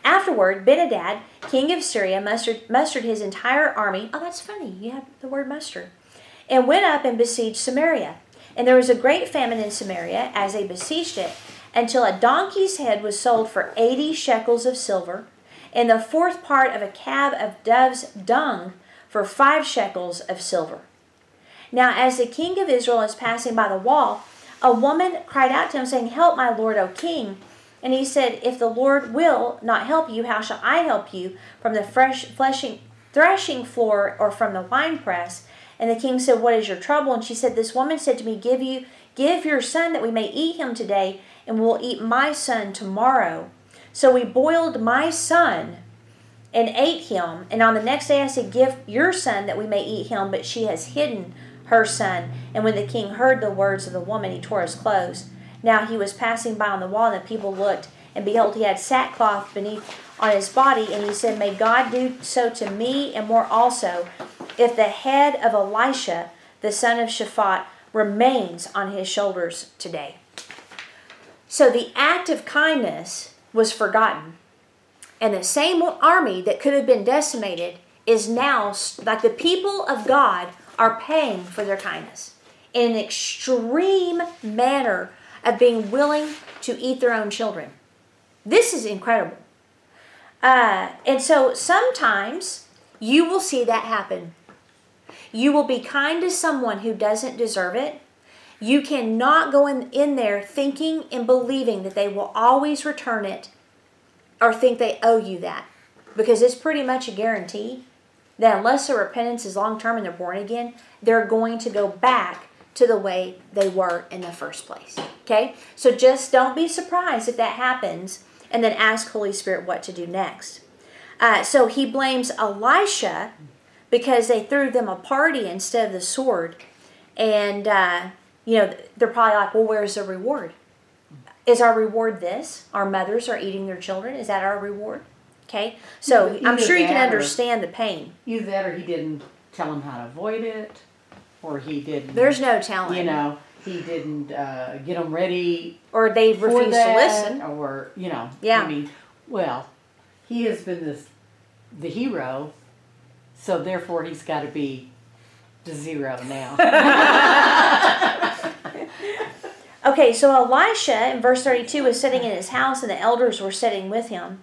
S1: Afterward, Ben-hadad, king of Syria, mustered, mustered his entire army. Oh, that's funny. You have the word muster. And went up and besieged Samaria. And there was a great famine in Samaria as they besieged it, until a donkey's head was sold for 80 shekels of silver, and the fourth part of a cab of dove's dung for five shekels of silver. Now, as the king of Israel is passing by the wall, a woman cried out to him, saying, Help, my lord, O king. And he said, If the Lord will not help you, how shall I help you from the fresh fleshing, threshing floor or from the winepress? And the king said, What is your trouble? And she said, This woman said to me, Give you give your son that we may eat him today, and we'll eat my son tomorrow. So we boiled my son and ate him. And on the next day I said, Give your son that we may eat him, but she has hidden her son. And when the king heard the words of the woman, he tore his clothes. Now he was passing by on the wall, and the people looked, and behold, he had sackcloth beneath on his body, and he said, May God do so to me and more also, if the head of Elisha, the son of Shaphat, remains on his shoulders today. So the act of kindness was forgotten. And the same army that could have been decimated is now, like the people of God, are paying for their kindness in an extreme manner of being willing to eat their own children. This is incredible. Uh, and so sometimes you will see that happen. You will be kind to someone who doesn't deserve it. You cannot go in, in there thinking and believing that they will always return it or think they owe you that because it's pretty much a guarantee that unless their repentance is long term and they're born again, they're going to go back to the way they were in the first place. Okay? So just don't be surprised if that happens and then ask Holy Spirit what to do next. Uh, so he blames Elisha because they threw them a party instead of the sword. And, uh, you know, they're probably like, well, where's the reward? Is our reward this? Our mothers are eating their children. Is that our reward? Okay, so
S3: Either-
S1: I'm sure you can
S3: that or-
S1: understand the pain.
S3: Either that or he didn't tell him how to avoid it, or he didn't.
S1: There's no telling.
S3: You know, he didn't uh, get them ready
S1: or they
S3: refused
S1: refuse to listen.
S3: or you know.
S1: Yeah.
S3: I mean, well, he has been this the hero, so therefore he's got to be the zero now.
S1: Okay, so Elisha in verse 32 was sitting in his house, and the elders were sitting with him.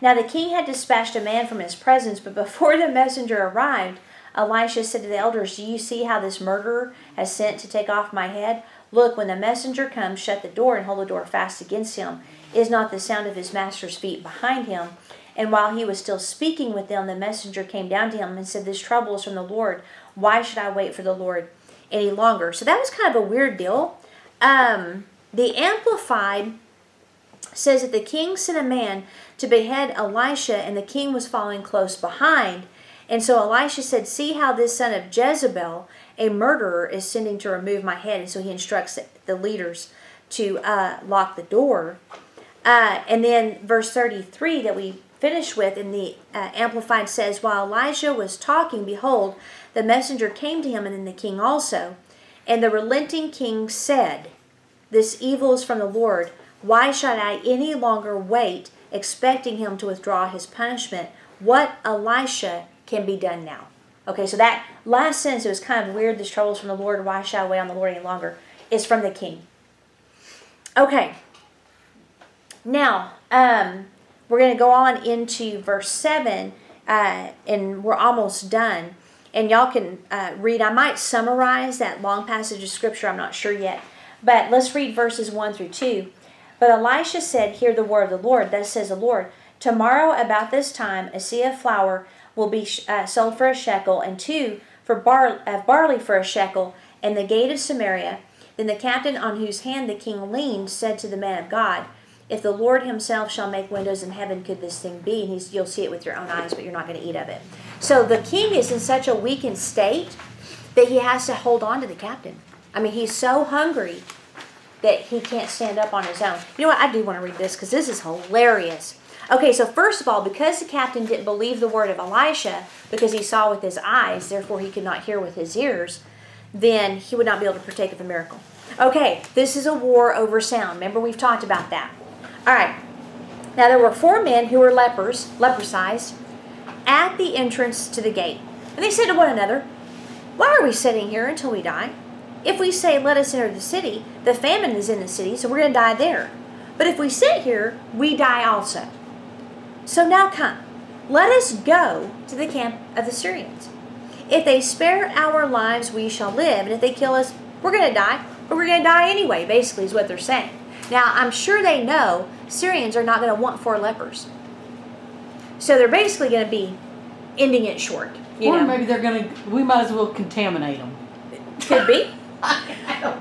S1: Now the king had dispatched a man from his presence, but before the messenger arrived, Elisha said to the elders, Do you see how this murderer has sent to take off my head? Look, when the messenger comes, shut the door and hold the door fast against him. Is not the sound of his master's feet behind him? And while he was still speaking with them, the messenger came down to him and said, This trouble is from the Lord. Why should I wait for the Lord any longer? So that was kind of a weird deal. Um, the Amplified says that the king sent a man to behead Elisha, and the king was following close behind. And so Elisha said, See how this son of Jezebel, a murderer, is sending to remove my head. And so he instructs the leaders to uh, lock the door. Uh, and then verse 33 that we finish with in the uh, Amplified says, While Elijah was talking, behold, the messenger came to him, and then the king also. And the relenting king said, This evil is from the Lord. Why should I any longer wait, expecting him to withdraw his punishment? What Elisha can be done now? Okay, so that last sentence, it was kind of weird. This trouble is from the Lord. Why shall I wait on the Lord any longer? Is from the king. Okay. Now, um, we're going to go on into verse 7, uh, and we're almost done. And y'all can uh, read. I might summarize that long passage of scripture. I'm not sure yet. But let's read verses 1 through 2. But Elisha said, Hear the word of the Lord. Thus says the Lord Tomorrow about this time, a seah of flour will be uh, sold for a shekel, and two for bar- uh, barley for a shekel, in the gate of Samaria. Then the captain on whose hand the king leaned said to the man of God, If the Lord himself shall make windows in heaven, could this thing be? And he's, you'll see it with your own eyes, but you're not going to eat of it. So the king is in such a weakened state that he has to hold on to the captain. I mean, he's so hungry that he can't stand up on his own. You know what? I do want to read this because this is hilarious. Okay, so first of all, because the captain didn't believe the word of Elisha because he saw with his eyes, therefore he could not hear with his ears, then he would not be able to partake of the miracle. Okay, this is a war over sound. Remember, we've talked about that. All right. Now, there were four men who were lepers, leprosized, at the entrance to the gate. And they said to one another, Why are we sitting here until we die? If we say, Let us enter the city, the famine is in the city, so we're going to die there. But if we sit here, we die also. So now come, let us go to the camp of the Syrians. If they spare our lives, we shall live. And if they kill us, we're going to die. But we're going to die anyway, basically, is what they're saying. Now, I'm sure they know Syrians are not going to want four lepers. So they're basically going to be ending it short.
S3: Or
S1: know?
S3: maybe they're gonna. We might as well contaminate them.
S1: Could be.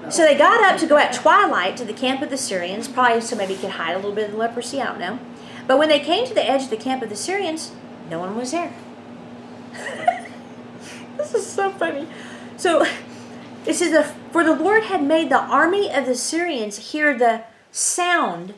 S1: So they got up to go at twilight to the camp of the Syrians, probably so maybe he could hide a little bit of the leprosy, I don't know. But when they came to the edge of the camp of the Syrians, no one was there. this is so funny. So it says, For the Lord had made the army of the Syrians hear the sound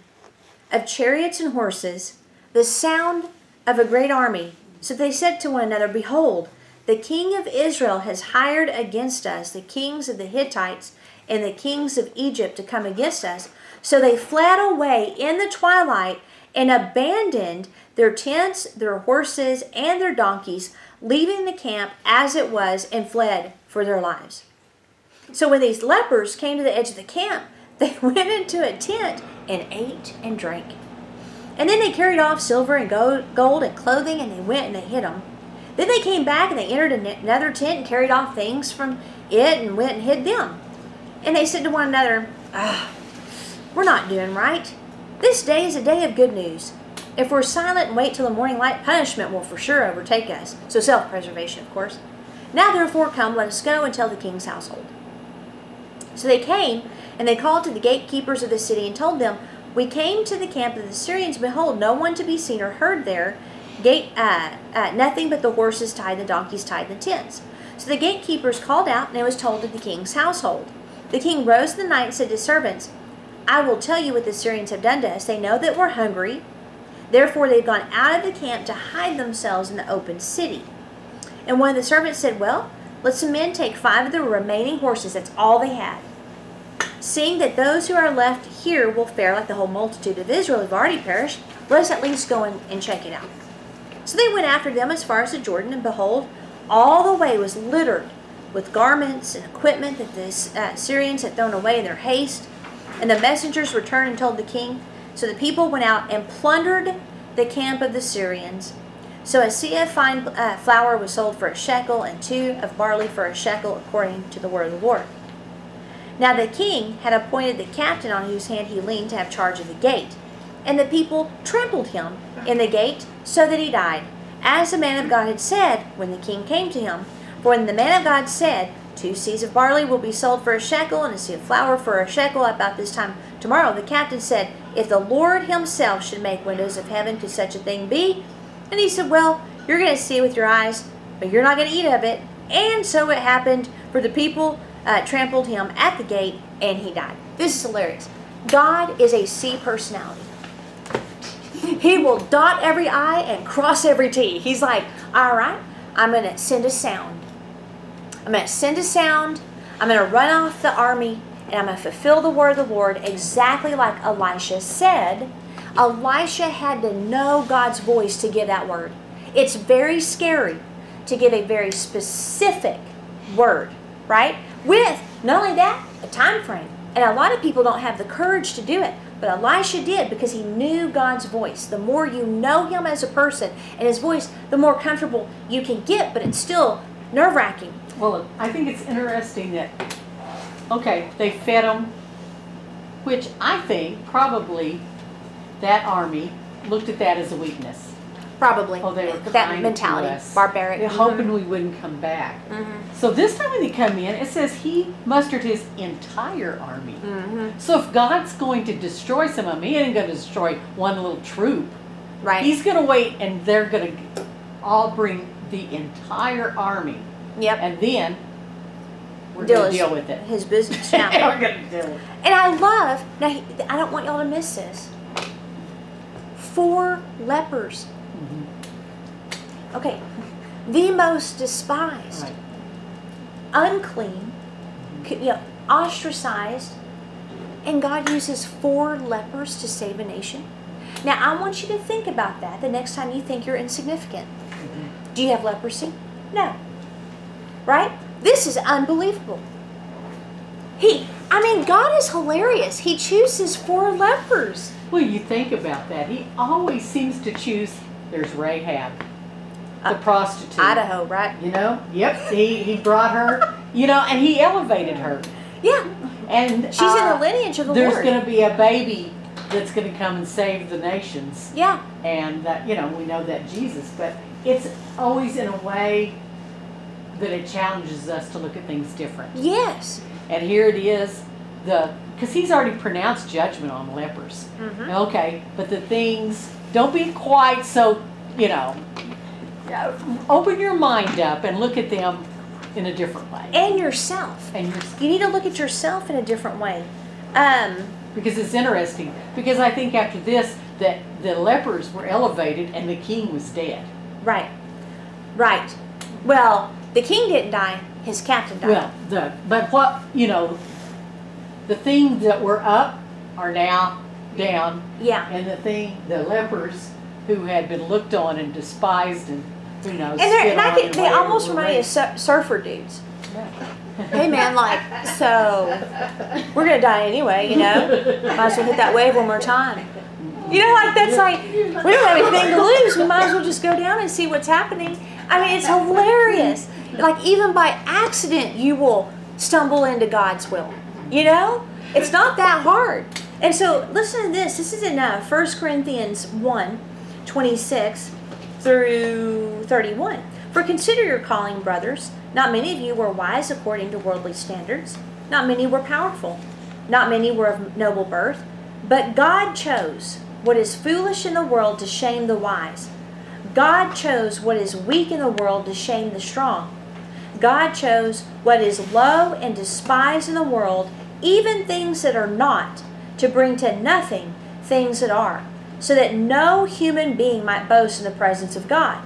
S1: of chariots and horses, the sound of a great army. So they said to one another, Behold, the king of Israel has hired against us the kings of the Hittites and the kings of Egypt to come against us. So they fled away in the twilight and abandoned their tents, their horses, and their donkeys, leaving the camp as it was and fled for their lives. So when these lepers came to the edge of the camp, they went into a tent and ate and drank. And then they carried off silver and gold and clothing, and they went and they hid them. Then they came back and they entered another tent and carried off things from it and went and hid them. And they said to one another, ah, We're not doing right. This day is a day of good news. If we're silent and wait till the morning light, punishment will for sure overtake us. So self preservation, of course. Now therefore come, let us go and tell the king's household. So they came, and they called to the gatekeepers of the city and told them, We came to the camp of the Syrians, behold, no one to be seen or heard there, gate uh, uh, nothing but the horses tied, the donkeys tied, the tents. So the gatekeepers called out, and it was told to the king's household. The king rose in the night and said to his servants, I will tell you what the Syrians have done to us. They know that we're hungry. Therefore, they've gone out of the camp to hide themselves in the open city. And one of the servants said, Well, let some men take five of the remaining horses. That's all they had. Seeing that those who are left here will fare like the whole multitude of Israel have already perished, let us at least go and check it out. So they went after them as far as the Jordan, and behold, all the way was littered with garments and equipment that the uh, Syrians had thrown away in their haste. And the messengers returned and told the king. So the people went out and plundered the camp of the Syrians. So a seah of fine uh, flour was sold for a shekel, and two of barley for a shekel, according to the word of the Lord. Now the king had appointed the captain on whose hand he leaned to have charge of the gate. And the people trampled him in the gate so that he died, as the man of God had said when the king came to him. For when the man of God said, Two seahs of barley will be sold for a shekel, and a seah of flour for a shekel about this time tomorrow, the captain said, If the Lord himself should make windows of heaven, could such a thing be? And he said, Well, you're going to see it with your eyes, but you're not going to eat of it. And so it happened, for the people uh, trampled him at the gate, and he died. This is hilarious. God is a C personality. He will dot every I and cross every T. He's like, all right, I'm going to send a sound. I'm going to send a sound. I'm going to run off the army and I'm going to fulfill the word of the Lord exactly like Elisha said. Elisha had to know God's voice to give that word. It's very scary to give a very specific word, right? With not only that, a time frame. And a lot of people don't have the courage to do it. But Elisha did because he knew God's voice. The more you know him as a person and his voice, the more comfortable you can get, but it's still nerve wracking.
S3: Well, I think it's interesting that, okay, they fed them, which I think probably that army looked at that as a weakness.
S1: Probably.
S3: Oh, they were
S1: that
S3: kind
S1: mentality.
S3: to us.
S1: Barbaric.
S3: They're hoping we wouldn't come back.
S1: Mhm.
S3: So this time when they come in, it says he mustered his entire army.
S1: Mhm.
S3: So if God's going to destroy some of them, he ain't going to destroy one little troop.
S1: Right.
S3: He's going to wait and they're going to all bring the entire army.
S1: yep.
S3: And then we're
S1: Deal
S3: going to deal with it.
S1: His business.
S3: Now.
S1: we're
S3: going to deal with it.
S1: and I love, now, he- I don't want y'all to miss this. Four lepers.
S3: Mm-hmm.
S1: Okay. The most despised.
S3: Right.
S1: unclean, c- you know, ostracized, and God uses four lepers to save a nation. Now, I want you to think about that the next time you think you're insignificant. Do you have leprosy? No. Right? This is unbelievable. He, I mean, God is hilarious. He chooses four lepers.
S3: Well, you think about that. He always seems to choose. There's Rahab, the
S1: Uh,
S3: prostitute.
S1: Idaho, right?
S3: You know. Yep. He he brought her. You know, and he elevated her.
S1: Yeah.
S3: And
S1: She's in
S3: uh,
S1: the lineage of the
S3: There's
S1: Lord.
S3: going to be a baby that's going to come and save the nations,
S1: yeah.
S3: and that you know we know that Jesus. But it's always in a way that it challenges us to look at things different.
S1: Yes.
S3: And here it is, the because he's already pronounced judgment on lepers.
S1: Mhm.
S3: Okay, but the things don't be quite so you know. Open your mind up and look at them in a different way.
S1: And yourself.
S3: And you're
S1: You need to look at yourself in a different way. Um,
S3: because it's interesting. Because I think after this, that the lepers were elevated and the king was dead.
S1: right. Right. Well, the king didn't die, his captain died.
S3: Well, the but what you know, the things that were up are now down,
S1: yeah.
S3: and the thing the lepers who had been looked on and despised and who knows.
S1: And, and I
S3: and
S1: they almost remind me of surfer dudes.
S3: Yeah.
S1: Hey man, like, so we're gonna die anyway, you know? Might as well hit that wave one more time. You know, like that's like we don't have anything to lose. We might as well just go down and see what's happening. I mean, it's hilarious. Like even by accident, you will stumble into God's will. You know, it's not that hard. And so, listen to this. This is in uh, 1 Corinthians 1 26 through 31. For consider your calling, brothers. Not many of you were wise according to worldly standards. Not many were powerful. Not many were of noble birth. But God chose what is foolish in the world to shame the wise. God chose what is weak in the world to shame the strong. God chose what is low and despised in the world, even things that are not, to bring to nothing things that are, so that no human being might boast in the presence of God.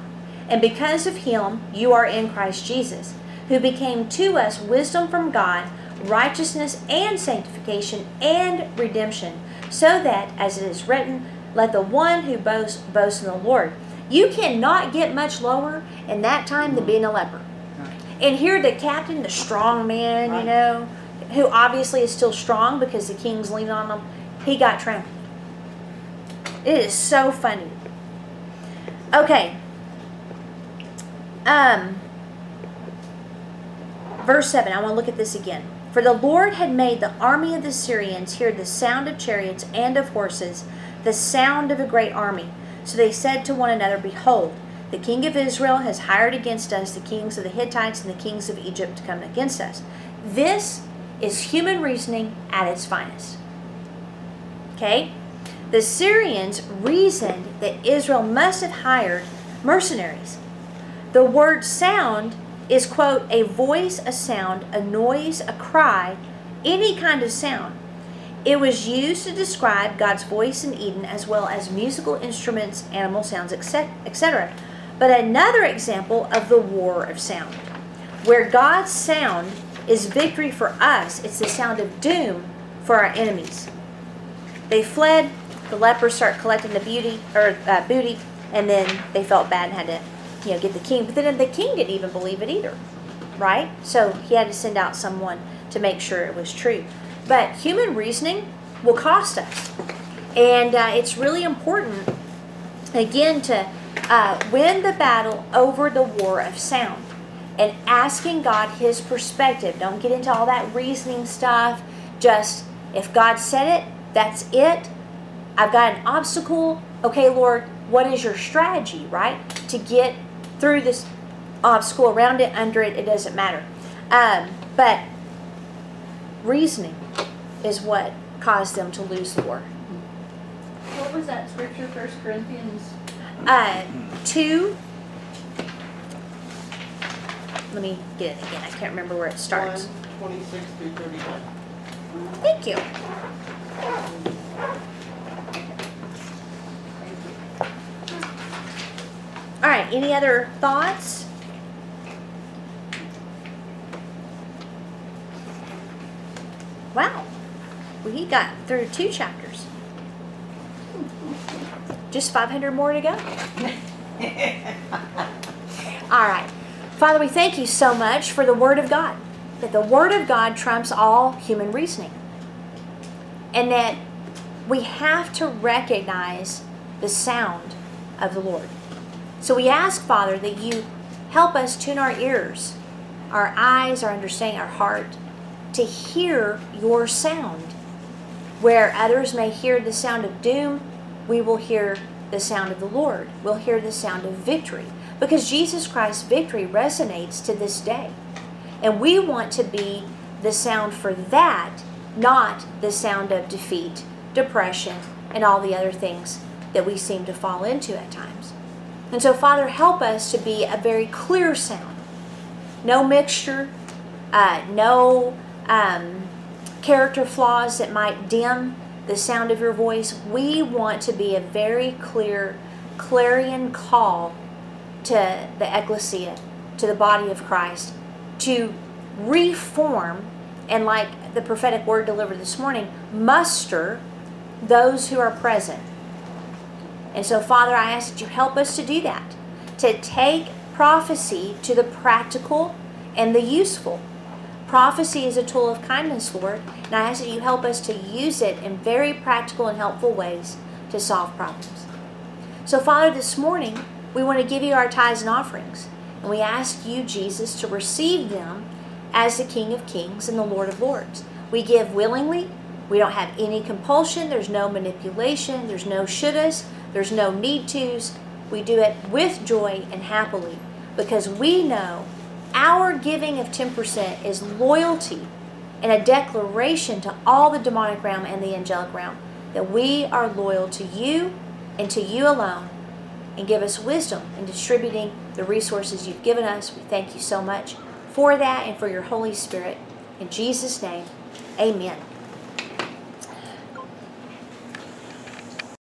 S1: And because of him, you are in Christ Jesus, who became to us wisdom from God, righteousness and sanctification and redemption, so that, as it is written, let the one who boasts boast in the Lord. You cannot get much lower in that time than being a leper. And here, the captain, the strong man, you know, who obviously is still strong because the king's leaning on him, he got trampled. It is so funny. Okay. Um, verse 7, I want to look at this again. For the Lord had made the army of the Syrians hear the sound of chariots and of horses, the sound of a great army. So they said to one another, Behold, the king of Israel has hired against us the kings of the Hittites and the kings of Egypt to come against us. This is human reasoning at its finest. Okay? The Syrians reasoned that Israel must have hired mercenaries. The word sound is, quote, a voice, a sound, a noise, a cry, any kind of sound. It was used to describe God's voice in Eden as well as musical instruments, animal sounds, etc. But another example of the war of sound, where God's sound is victory for us, it's the sound of doom for our enemies. They fled. The lepers start collecting the beauty or uh, booty, and then they felt bad and had to, you know, get the king. But then the king didn't even believe it either, right? So he had to send out someone to make sure it was true. But human reasoning will cost us, and uh, it's really important again to uh, win the battle over the war of sound and asking God His perspective. Don't get into all that reasoning stuff. Just if God said it, that's it. I've got an obstacle. Okay, Lord, what is your strategy, right? To get through this obstacle, around it, under it, it doesn't matter. Um, but reasoning is what caused them to lose the war.
S5: What was that scripture, First Corinthians?
S1: Uh, two. Let me get it again. I can't remember where it starts.
S2: One, twenty-six through thirty-one.
S1: Thank you. All right. Any other thoughts? Wow. We got through two chapters. Just 500 more to go. All right. Father, we thank you so much for the Word of God, that the Word of God trumps all human reasoning, and that we have to recognize the sound of the Lord. So we ask, Father, that you help us tune our ears, our eyes, our understanding, our heart, to hear your sound. Where others may hear the sound of doom, we will hear the sound of the Lord. We'll hear the sound of victory. Because Jesus Christ's victory resonates to this day. And we want to be the sound for that, not the sound of defeat, depression, and all the other things that we seem to fall into at times. And so, Father, help us to be a very clear sound. No mixture, uh, no um, character flaws that might dim the sound of your voice. We want to be a very clear, clarion call to the ecclesia, to the body of Christ, to reform and, like the prophetic word delivered this morning, muster those who are present. And so, Father, I ask that you help us to do that, to take prophecy to the practical and the useful. Prophecy is a tool of kindness, Lord, and I ask that you help us to use it in very practical and helpful ways to solve problems. So, Father, this morning, we want to give you our tithes and offerings, and we ask you, Jesus, to receive them as the King of Kings and the Lord of Lords. We give willingly. We don't have any compulsion. There's no manipulation. There's no shouldas. There's no need tos. We do it with joy and happily because we know our giving of 10% is loyalty and a declaration to all the demonic realm and the angelic realm that we are loyal to you and to you alone and give us wisdom in distributing the resources you've given us. We thank you so much for that and for your Holy Spirit. In Jesus' name, amen.